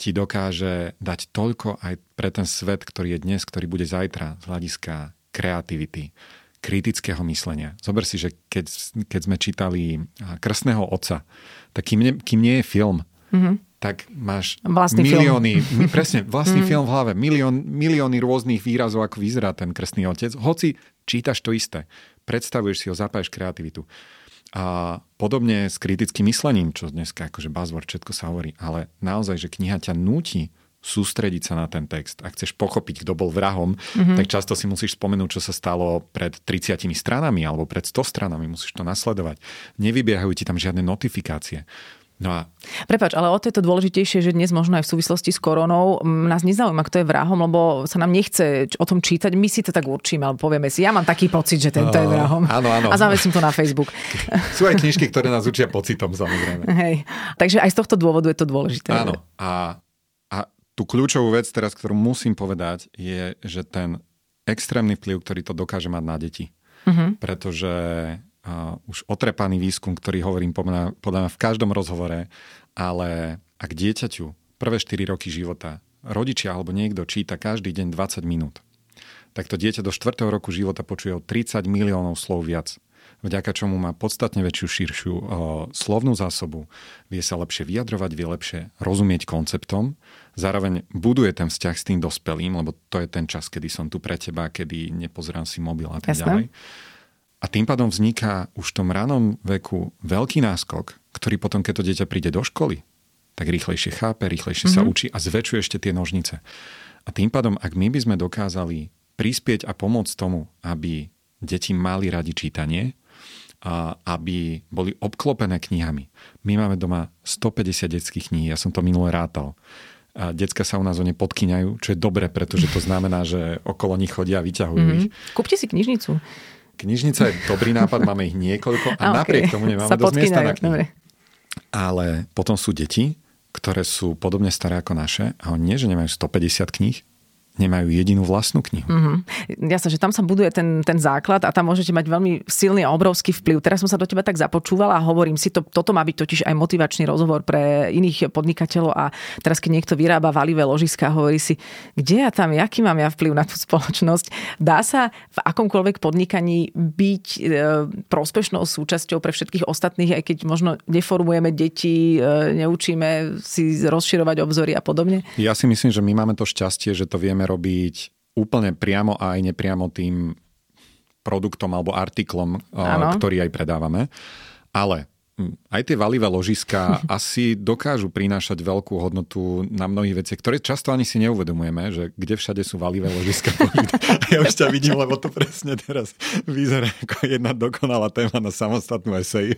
ti dokáže dať toľko aj pre ten svet, ktorý je dnes, ktorý bude zajtra z hľadiska kreativity, kritického myslenia. Zober si, že keď, keď sme čítali Krstného otca, tak kým, ne, kým nie je film, mm-hmm. tak máš vlastný milióny, film. presne, [laughs] vlastný mm. film v hlave, milión, milióny rôznych výrazov, ako vyzerá ten krstný otec. Hoci čítaš to isté, predstavuješ si ho, zapájaš kreativitu. A podobne s kritickým myslením, čo dneska akože buzzword, všetko sa hovorí, ale naozaj, že kniha ťa núti sústrediť sa na ten text. Ak chceš pochopiť, kto bol vrahom, mm-hmm. tak často si musíš spomenúť, čo sa stalo pred 30 stranami alebo pred 100 stranami. Musíš to nasledovať. Nevybiehajú ti tam žiadne notifikácie. No a... Prepač, ale o to je to dôležitejšie, že dnes možno aj v súvislosti s koronou nás nezaujíma, kto je vrahom, lebo sa nám nechce o tom čítať. My si to tak určíme, alebo povieme si, ja mám taký pocit, že tento uh, je vrahom. Áno, áno. A zavesím to na Facebook. [laughs] Sú aj knižky, ktoré nás učia pocitom, samozrejme. Hej. Takže aj z tohto dôvodu je to dôležité. Áno. A tú kľúčovú vec teraz, ktorú musím povedať, je, že ten extrémny vplyv, ktorý to dokáže mať na deti. Uh-huh. Pretože uh, už otrepaný výskum, ktorý hovorím podľa, podľa mňa v každom rozhovore, ale ak dieťaťu prvé 4 roky života rodičia alebo niekto číta každý deň 20 minút, tak to dieťa do 4. roku života počuje o 30 miliónov slov viac vďaka čomu má podstatne väčšiu, širšiu uh, slovnú zásobu, vie sa lepšie vyjadrovať, vie lepšie rozumieť konceptom, zároveň buduje ten vzťah s tým dospelým, lebo to je ten čas, kedy som tu pre teba, kedy nepozerám si mobil a tak Jasne. ďalej. A tým pádom vzniká už v tom ranom veku veľký náskok, ktorý potom, keď to dieťa príde do školy, tak rýchlejšie chápe, rýchlejšie mm-hmm. sa mhm. učí a zväčšuje ešte tie nožnice. A tým pádom, ak my by sme dokázali prispieť a pomôcť tomu, aby deti mali radi čítanie, a aby boli obklopené knihami. My máme doma 150 detských kníh, ja som to minule rátal. A decka sa u nás o ne podkyňajú, čo je dobre, pretože to znamená, že okolo nich chodia a vyťahujú mm-hmm. ich. Kúpte si knižnicu. Knižnica je dobrý nápad, máme ich niekoľko a, [laughs] a napriek okay. tomu nemáme sa dosť miesta na knihy. Ale potom sú deti, ktoré sú podobne staré ako naše a oni nie, že nemajú 150 kníh, nemajú jedinú vlastnú knihu. Mm-hmm. Jasne, že tam sa buduje ten, ten základ a tam môžete mať veľmi silný a obrovský vplyv. Teraz som sa do teba tak započúvala a hovorím si, to, toto má byť totiž aj motivačný rozhovor pre iných podnikateľov a teraz keď niekto vyrába valivé ložiska hovorí si, kde ja tam, aký mám ja vplyv na tú spoločnosť. Dá sa v akomkoľvek podnikaní byť e, prospešnou súčasťou pre všetkých ostatných, aj keď možno deformujeme deti, e, neučíme si rozširovať obzory a podobne? Ja si myslím, že my máme to šťastie, že to vieme môžeme robiť úplne priamo a aj nepriamo tým produktom alebo artiklom, ano. ktorý aj predávame. Ale aj tie valivé ložiska [laughs] asi dokážu prinášať veľkú hodnotu na mnohých veciach, ktoré často ani si neuvedomujeme, že kde všade sú valivé ložiska. [laughs] ja už ťa vidím, lebo to presne teraz vyzerá ako jedna dokonalá téma na samostatnú esej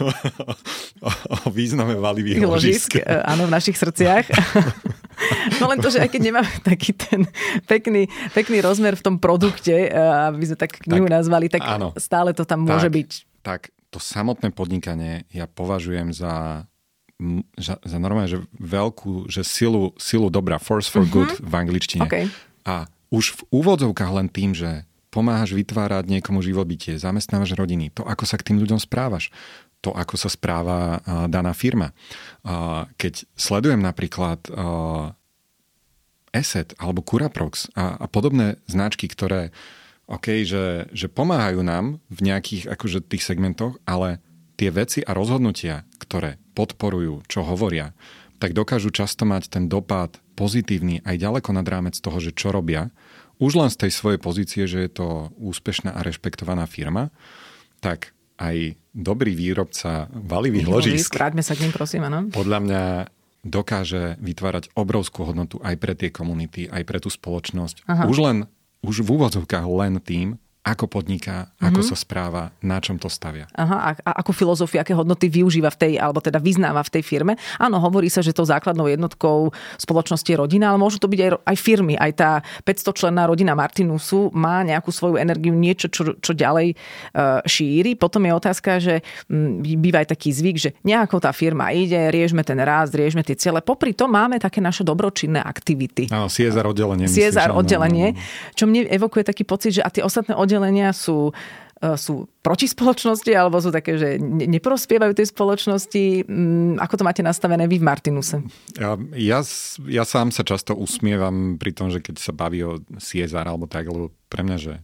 [laughs] o, o význame valivých ložisk. E, áno, v našich srdciach. No len to, že aj keď nemáme taký ten pekný, pekný rozmer v tom produkte, e, aby sme tak knihu tak, nazvali, tak áno, stále to tam môže byť. Tak to samotné podnikanie ja považujem za za, za normálne, že veľkú, že silu, silu dobra, force for uh-huh. good v angličtine. Okay. A už v úvodzovkách len tým, že pomáhaš vytvárať niekomu živobytie, zamestnávaš rodiny, to, ako sa k tým ľuďom správaš, to, ako sa správa uh, daná firma. Uh, keď sledujem napríklad uh, Asset alebo Curaprox a, a podobné značky, ktoré OK, že, že pomáhajú nám v nejakých akože tých segmentoch, ale tie veci a rozhodnutia, ktoré podporujú, čo hovoria, tak dokážu často mať ten dopad pozitívny aj ďaleko nad rámec toho, že čo robia, už len z tej svojej pozície, že je to úspešná a rešpektovaná firma, tak aj dobrý výrobca valivých ložísk... Sa k ním, prosím, áno. Podľa mňa dokáže vytvárať obrovskú hodnotu aj pre tie komunity, aj pre tú spoločnosť. Aha. Už len už v úvodzovkách len tým, ako podniká, ako mm-hmm. sa správa, na čom to stavia. Aha, a, a akú filozofiu, aké hodnoty využíva v tej, alebo teda vyznáva v tej firme. Áno, hovorí sa, že tou základnou jednotkou spoločnosti je rodina, ale môžu to byť aj, aj firmy. Aj tá 500 členná rodina Martinusu má nejakú svoju energiu, niečo, čo, čo ďalej uh, šíri. Potom je otázka, že m, býva aj taký zvyk, že nejako tá firma ide, riešme ten rast, riešme tie ciele. Popri tom máme také naše dobročinné aktivity. Áno, CSR oddelenie. CSR oddelenie, čo mne evokuje taký pocit, že a tie ostatné oddelenia sú e, sú proti spoločnosti, alebo sú také, že neprospievajú tej spoločnosti. Mm, ako to máte nastavené vy v Martinuse? Ja, ja, ja sám sa často usmievam pri tom, že keď sa baví o CSR alebo tak, lebo pre mňa, že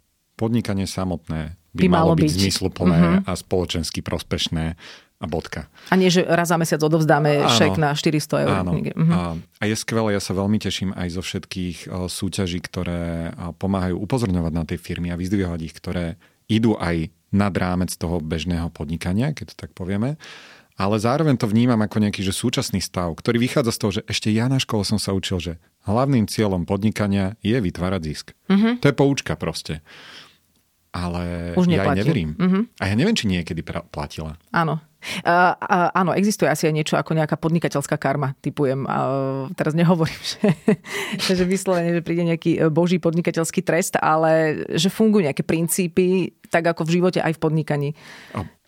podnikanie samotné by, by malo byť, byť zmysluplné uh-huh. a spoločensky prospešné a bodka. A nie, že raz za mesiac odovzdáme áno, šek na 400 eur. Áno. Uh-huh. A, a je skvelé, ja sa veľmi teším aj zo všetkých súťaží, ktoré pomáhajú upozorňovať na tie firmy a vyzdvihovať ich, ktoré idú aj nad rámec toho bežného podnikania, keď to tak povieme. Ale zároveň to vnímam ako nejaký že súčasný stav, ktorý vychádza z toho, že ešte ja na škole som sa učil, že hlavným cieľom podnikania je vytvárať zisk. Uh-huh. To je poučka proste ale Už ja aj neverím. Uh-huh. A ja neviem, či niekedy platila. Áno. Áno, existuje asi aj niečo ako nejaká podnikateľská karma, typujem. Uh, teraz nehovorím, [laughs] že, že vyslovene, že príde nejaký e, boží podnikateľský trest, ale že fungujú nejaké princípy, tak ako v živote aj v podnikaní.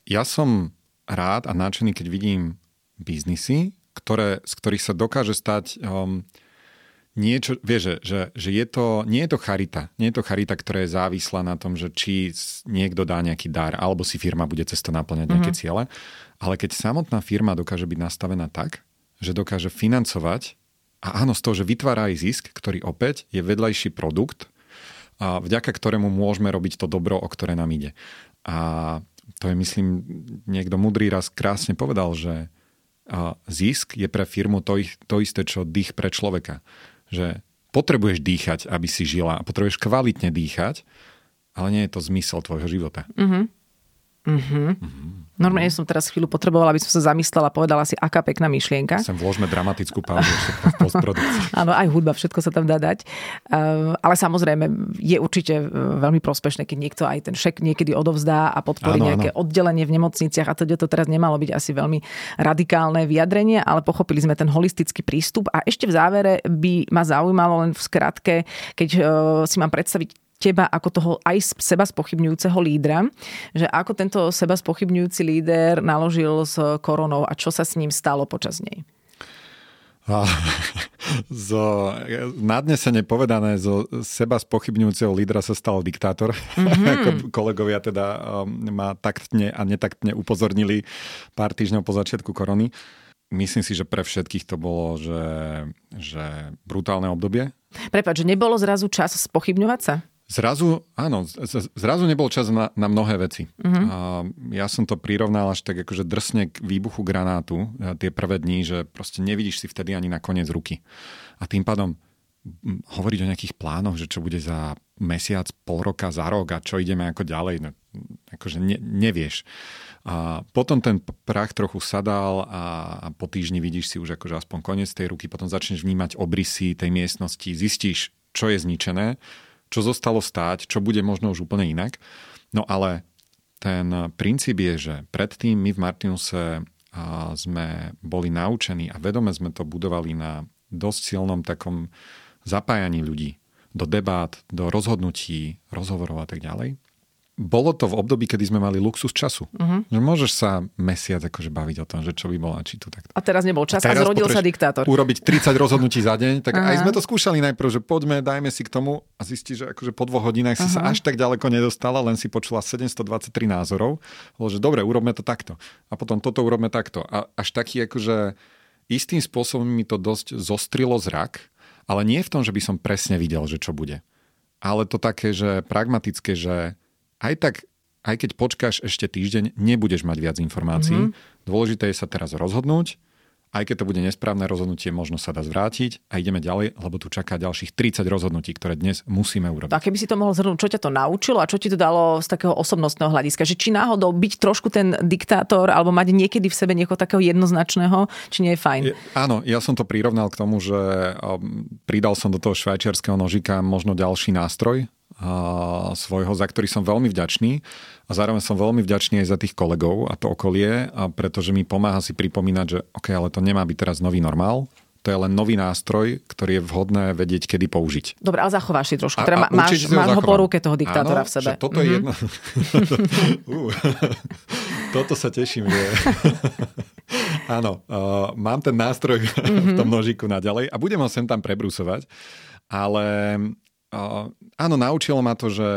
Ja som rád a nadšený, keď vidím biznisy, ktoré, z ktorých sa dokáže stať um, niečo, vieš, že, že, že je to, nie je to charita. Nie je to charita, ktorá je závislá na tom, že či niekto dá nejaký dar, alebo si firma bude cez to naplňať nejaké mm-hmm. ciele. Ale keď samotná firma dokáže byť nastavená tak, že dokáže financovať A áno, z toho, že vytvára aj zisk, ktorý opäť je vedľajší produkt, a vďaka ktorému môžeme robiť to dobro, o ktoré nám ide. A to je, myslím, niekto mudrý raz krásne povedal, že zisk je pre firmu to, to isté, čo dých pre človeka. Že potrebuješ dýchať, aby si žila a potrebuješ kvalitne dýchať, ale nie je to zmysel tvojho života. Uh-huh. Uh-huh. Uh-huh. Normálne som teraz chvíľu potrebovala, aby som sa zamyslela a povedala si, aká pekná myšlienka. Sem vložme dramatickú pauzu v postprodukcii. [laughs] Áno, aj hudba, všetko sa tam dá dať. Uh, ale samozrejme, je určite eh, veľmi prospešné, keď niekto aj ten šek niekedy odovzdá a podporí áno, nejaké áno. oddelenie v nemocniciach a teda to teraz nemalo byť asi veľmi radikálne vyjadrenie, ale pochopili sme ten holistický prístup. A ešte v závere by ma zaujímalo len v skratke, keď uh, si mám predstaviť teba ako toho aj seba spochybňujúceho lídra, že ako tento seba spochybňujúci líder naložil s koronou a čo sa s ním stalo počas nej? [laughs] zo, nadnesene povedané, zo seba spochybňujúceho lídra sa stal diktátor. [laughs] Mm-hmm. Kolegovia teda um, ma taktne a netaktne upozornili pár týždňov po začiatku korony. Myslím si, že pre všetkých to bolo, že, že brutálne obdobie. Prepač, že nebolo zrazu čas spochybňovať sa? Zrazu, áno, zrazu nebol čas na, na mnohé veci. Uh-huh. A ja som to prirovnal až tak akože drsne k výbuchu granátu tie prvé dni, že proste nevidíš si vtedy ani na koniec ruky. A tým pádom hovoriť o nejakých plánoch, že čo bude za mesiac, pol roka, za rok a čo ideme ako ďalej, no, akože ne, nevieš. A potom ten prach trochu sadal a, a po týždni vidíš si už akože aspoň koniec tej ruky, potom začneš vnímať obrysy tej miestnosti, zistíš, čo je zničené čo zostalo stáť, čo bude možno už úplne inak. No ale ten princíp je, že predtým my v Martinuse sme boli naučení a vedome sme to budovali na dosť silnom takom zapájaní ľudí do debát, do rozhodnutí, rozhovorov a tak ďalej bolo to v období, kedy sme mali luxus času. Uh-huh. Že môžeš sa mesiac akože baviť o tom, že čo by bolo a či tu takto. A teraz nebol čas a, a zrodil sa diktátor. Urobiť 30 rozhodnutí za deň, tak uh-huh. aj sme to skúšali najprv, že poďme, dajme si k tomu a zistí, že akože po dvoch hodinách si sa až tak ďaleko nedostala, len si počula 723 názorov. Bolo, že dobre, urobme to takto. A potom toto urobme takto. A až taký akože istým spôsobom mi to dosť zostrilo zrak, ale nie v tom, že by som presne videl, že čo bude. Ale to také, že pragmatické, že aj tak, aj keď počkáš ešte týždeň, nebudeš mať viac informácií. Mm-hmm. Dôležité je sa teraz rozhodnúť, aj keď to bude nesprávne rozhodnutie, možno sa dá zvrátiť a ideme ďalej, lebo tu čaká ďalších 30 rozhodnutí, ktoré dnes musíme urobiť. A keby si to mohol zhrnúť, čo ťa to naučilo a čo ti to dalo z takého osobnostného hľadiska? Že či náhodou byť trošku ten diktátor alebo mať niekedy v sebe niekoho takého jednoznačného, či nie je fajn? Je, áno, ja som to prirovnal k tomu, že um, pridal som do toho švajčiarského nožika možno ďalší nástroj, svojho, za ktorý som veľmi vďačný a zároveň som veľmi vďačný aj za tých kolegov a to okolie, a pretože mi pomáha si pripomínať, že OK, ale to nemá byť teraz nový normál, to je len nový nástroj, ktorý je vhodné vedieť, kedy použiť. Dobre, ale zachováš si trošku. Teda a, a máš, máš ho po ruke toho diktátora Áno, v sebe. Toto mm-hmm. je mhm. jedno... [laughs] [laughs] toto sa teším, že... [laughs] Áno, uh, mám ten nástroj mm-hmm. v tom nožiku naďalej a budem ho sem tam prebrusovať, ale áno, naučilo ma to, že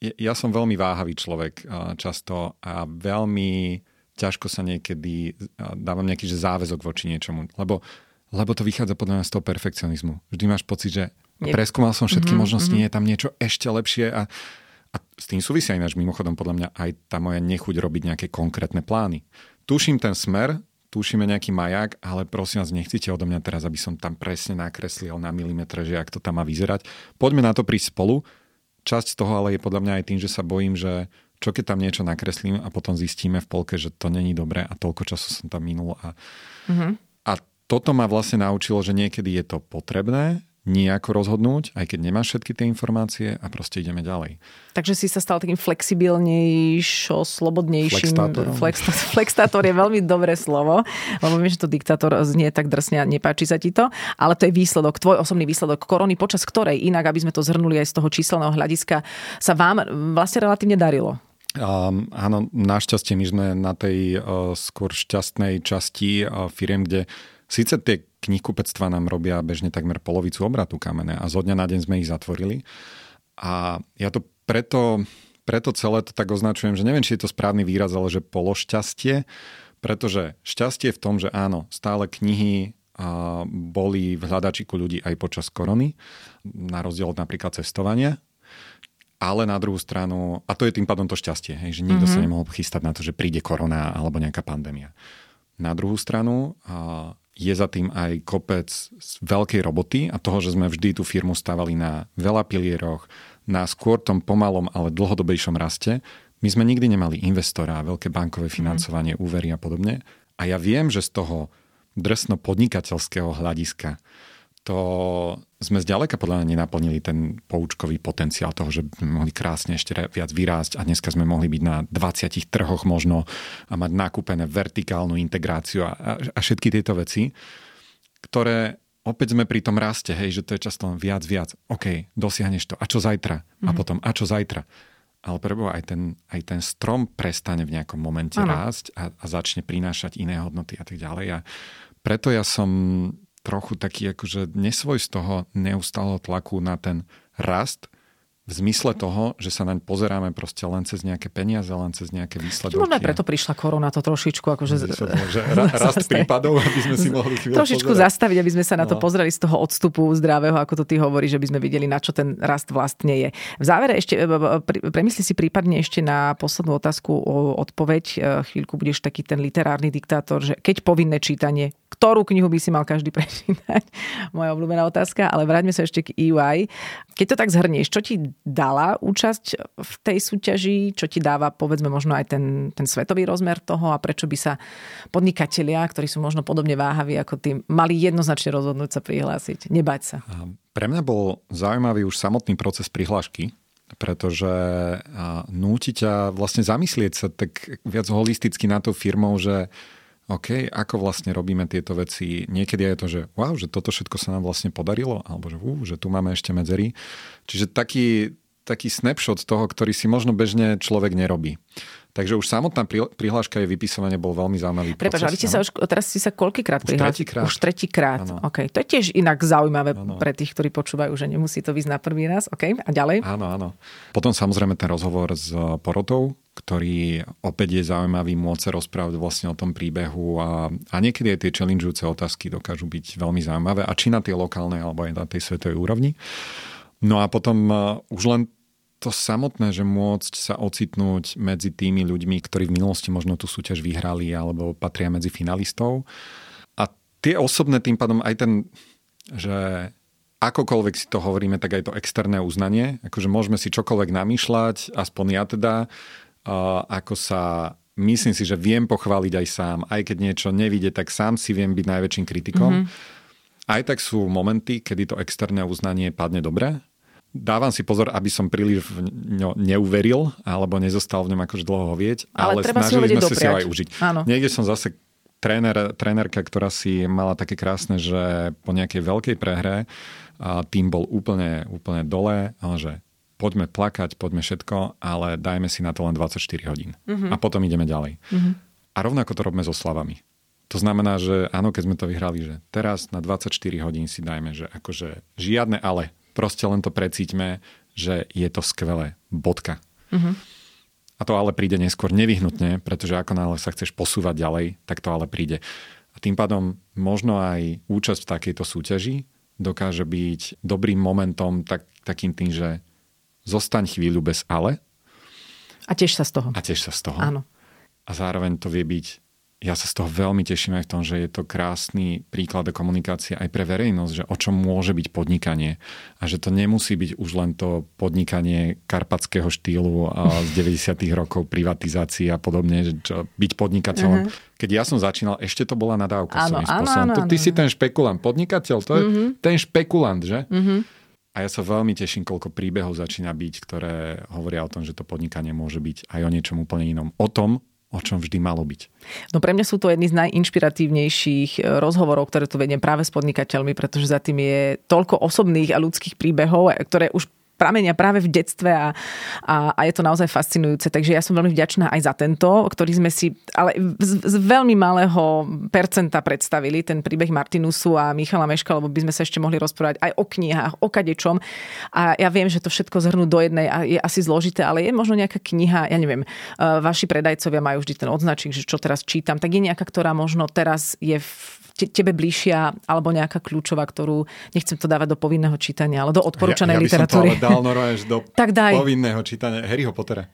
ja som veľmi váhavý človek často a veľmi ťažko sa niekedy dávam nejaký že záväzok voči niečomu, lebo, lebo to vychádza podľa mňa z toho perfekcionizmu. Vždy máš pocit, že preskúmal som všetky mm-hmm, možnosti, mm-hmm. nie je tam niečo ešte lepšie a, a s tým súvisia ináč mimochodom podľa mňa aj tá moja nechuť robiť nejaké konkrétne plány. Tuším ten smer, tušíme nejaký maják, ale prosím vás, nechcite odo mňa teraz, aby som tam presne nakreslil na milimetre, že ak to tam má vyzerať. Poďme na to prísť spolu. Časť z toho ale je podľa mňa aj tým, že sa bojím, že čo keď tam niečo nakreslím a potom zistíme v polke, že to není dobré a toľko času som tam minul. A, mm-hmm. a toto ma vlastne naučilo, že niekedy je to potrebné, nejako rozhodnúť, aj keď nemáš všetky tie informácie a proste ideme ďalej. Takže si sa stal takým flexibilnejšo, slobodnejším. Flextátorom. Flex, [laughs] flextátor je veľmi dobré slovo, lebo viem, že to diktátor znie tak drsne a nepáči sa ti to, ale to je výsledok, tvoj osobný výsledok korony, počas ktorej, inak aby sme to zhrnuli aj z toho číselného hľadiska, sa vám vlastne relatívne darilo. Um, áno, našťastie my sme na tej uh, skôr šťastnej časti uh, firiem, kde síce tie knihkupectva nám robia bežne takmer polovicu obratu kamené a zo dňa na deň sme ich zatvorili. A ja to preto, preto celé to tak označujem, že neviem, či je to správny výraz, ale že pološťastie, pretože šťastie v tom, že áno, stále knihy boli v hľadačiku ľudí aj počas korony, na rozdiel od napríklad cestovania. Ale na druhú stranu, a to je tým pádom to šťastie, hej, že nikto mm-hmm. sa nemohol chystať na to, že príde korona alebo nejaká pandémia. Na druhú stranu je za tým aj kopec veľkej roboty a toho, že sme vždy tú firmu stavali na veľa pilieroch, na skôr tom pomalom, ale dlhodobejšom raste. My sme nikdy nemali investora, veľké bankové mhm. financovanie, mm. úvery a podobne. A ja viem, že z toho drsno podnikateľského hľadiska to sme zďaleka podľa mňa nenaplnili ten poučkový potenciál toho, že by mohli krásne ešte viac vyrásť a dneska sme mohli byť na 20 trhoch možno a mať nakúpené vertikálnu integráciu a, a, a všetky tieto veci, ktoré opäť sme pri tom raste, hej, že to je často viac, viac. OK, dosiahneš to. A čo zajtra? Mm-hmm. A mhm. potom, a čo zajtra? Ale prebo aj ten, aj ten strom prestane v nejakom momente ano. rásť a, a začne prinášať iné hodnoty a tak ďalej. A preto ja som trochu taký akože nesvoj z toho neustáleho tlaku na ten rast, v zmysle toho, že sa naň pozeráme proste len cez nejaké peniaze, len cez nejaké výsledky. Možno aj preto prišla korona to trošičku akože... Že [laughs] rast prípadov, aby sme si mohli chvíľu Trošičku pozerať. zastaviť, aby sme sa na to no. pozreli z toho odstupu zdravého, ako to ty hovoríš, že by sme videli, na čo ten rast vlastne je. V závere ešte, e, premysli si prípadne ešte na poslednú otázku o odpoveď. E, chvíľku budeš taký ten literárny diktátor, že keď povinné čítanie, ktorú knihu by si mal každý [laughs] prečítať? Moja obľúbená otázka, ale vráťme sa ešte k EY. Keď to tak zhrnieš, čo ti dala účasť v tej súťaži, čo ti dáva povedzme možno aj ten, ten svetový rozmer toho a prečo by sa podnikatelia, ktorí sú možno podobne váhaví ako ty, mali jednoznačne rozhodnúť sa prihlásiť, nebať sa. Pre mňa bol zaujímavý už samotný proces prihlášky, pretože núti ťa vlastne zamyslieť sa tak viac holisticky na tou firmou, že OK, ako vlastne robíme tieto veci. Niekedy je to, že wow, že toto všetko sa nám vlastne podarilo, alebo že, uh, že tu máme ešte medzery. Čiže taký, taký snapshot toho, ktorý si možno bežne človek nerobí. Takže už samotná prihláška je vypisovanie bol veľmi zaujímavý Prepač, ale sa už, teraz si sa koľkýkrát prihlásil? Už tretíkrát. Už tretíkrát, okay. To je tiež inak zaujímavé ano. pre tých, ktorí počúvajú, že nemusí to ísť na prvý raz. Okay. A ďalej? Áno, áno. Potom samozrejme ten rozhovor s porotou, ktorý opäť je zaujímavý môcť sa rozprávať vlastne o tom príbehu a, a niekedy aj tie challengeujúce otázky dokážu byť veľmi zaujímavé a či na tej lokálnej alebo aj na tej svetovej úrovni. No a potom uh, už len to samotné, že môcť sa ocitnúť medzi tými ľuďmi, ktorí v minulosti možno tú súťaž vyhrali alebo patria medzi finalistov. A tie osobné tým pádom aj ten, že akokoľvek si to hovoríme, tak aj to externé uznanie, akože môžeme si čokoľvek namýšľať, aspoň ja teda, ako sa myslím si, že viem pochváliť aj sám, aj keď niečo nevidie, tak sám si viem byť najväčším kritikom. Mm-hmm. Aj tak sú momenty, kedy to externé uznanie padne dobre dávam si pozor, aby som príliš v ňo neuveril alebo nezostal v ňom akože dlho hovieť, ale, ale snažili sme sa si ho aj užiť. Áno. Niekde som zase tréner, trénerka, ktorá si mala také krásne, že po nejakej veľkej prehre a tým bol úplne, úplne dole, ale že poďme plakať, poďme všetko, ale dajme si na to len 24 hodín. Uh-huh. A potom ideme ďalej. Uh-huh. A rovnako to robíme so slavami. To znamená, že áno, keď sme to vyhrali, že teraz na 24 hodín si dajme, že akože žiadne ale, Proste len to precíťme, že je to skvelé. Bodka. Uh-huh. A to ale príde neskôr nevyhnutne, pretože ako náhle sa chceš posúvať ďalej, tak to ale príde. A tým pádom možno aj účasť v takejto súťaži dokáže byť dobrým momentom, tak, takým tým, že zostaň chvíľu bez ale. A tiež sa z toho. A tiež sa z toho. Áno. A zároveň to vie byť ja sa z toho veľmi teším aj v tom, že je to krásny príklad komunikácie aj pre verejnosť, že o čom môže byť podnikanie a že to nemusí byť už len to podnikanie karpatského štýlu a z [laughs] 90. rokov privatizácie a podobne, že čo, byť podnikateľom. Uh-huh. Keď ja som začínal, ešte to bola nadávka áno, áno, áno, to, ty áno. si ten špekulant, podnikateľ, to je uh-huh. ten špekulant, že? Uh-huh. A ja sa veľmi teším, koľko príbehov začína byť, ktoré hovoria o tom, že to podnikanie môže byť aj o niečom úplne inom. O tom, o čom vždy malo byť. No pre mňa sú to jedny z najinšpiratívnejších e, rozhovorov, ktoré tu vediem práve s podnikateľmi, pretože za tým je toľko osobných a ľudských príbehov, ktoré už pramenia práve v detstve a, a, a je to naozaj fascinujúce. Takže ja som veľmi vďačná aj za tento, ktorý sme si ale z, z veľmi malého percenta predstavili, ten príbeh Martinusu a Michala Meška, lebo by sme sa ešte mohli rozprávať aj o knihách, o kadečom. A ja viem, že to všetko zhrnú do jednej a je asi zložité, ale je možno nejaká kniha, ja neviem, vaši predajcovia majú vždy ten odznačík, že čo teraz čítam, tak je nejaká, ktorá možno teraz je v tebe bližšia alebo nejaká kľúčová, ktorú nechcem to dávať do povinného čítania, ale do odporúčanej ja, ja literatúry. Ja dal do [laughs] tak daj. povinného čítania Harryho Pottera.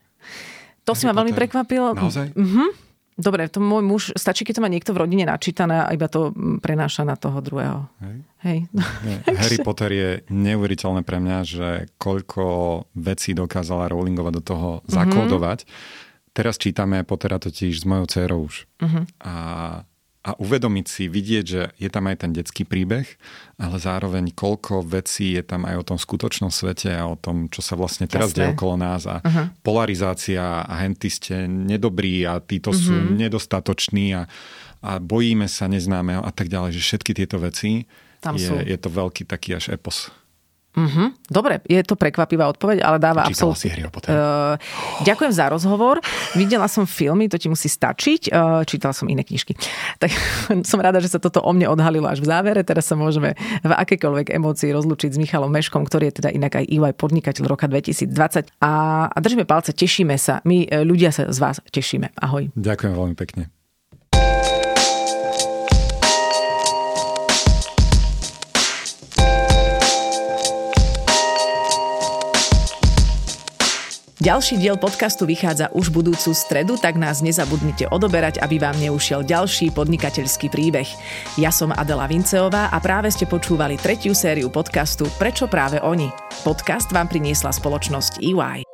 To Harry si ma veľmi prekvapilo. Naozaj? Mhm. Dobre, to môj muž, stačí, keď to má niekto v rodine načítané a iba to mm, prenáša na toho druhého. Hej. Hej. Nie, [laughs] Harry Potter je neuveriteľné pre mňa, že koľko vecí dokázala Rowlingová do toho mm-hmm. zakódovať. Teraz čítame Pottera totiž s mojou dcerou už. Mm-hmm. A a uvedomiť si, vidieť, že je tam aj ten detský príbeh, ale zároveň koľko vecí je tam aj o tom skutočnom svete a o tom, čo sa vlastne teraz deje okolo nás a uh-huh. polarizácia a henty ste nedobrí a títo uh-huh. sú mhm. nedostatoční a, a bojíme sa neznámeho a tak ďalej, že všetky tieto veci tam je, sú. je to veľký taký až epos. Mm-hmm. Dobre, je to prekvapivá odpoveď, ale dáva absolútne... si Harry Potter. Uh, ďakujem za rozhovor. Videla som filmy, to ti musí stačiť. Uh, čítala som iné knižky. [laughs] Tak [laughs] som rada, že sa toto o mne odhalilo až v závere. Teraz sa môžeme v akékoľvek emócii rozlučiť s Michalom Meškom, ktorý je teda inak aj EY podnikateľ roka 2020. A, a držíme palce, tešíme sa. My e, ľudia sa z vás tešíme. Ahoj. Ďakujem veľmi pekne. Ďalší diel podcastu vychádza už budúcu stredu, tak nás nezabudnite odoberať, aby vám neušiel ďalší podnikateľský príbeh. Ja som Adela Vinceová a práve ste počúvali tretiu sériu podcastu Prečo práve oni? Podcast vám priniesla spoločnosť EY.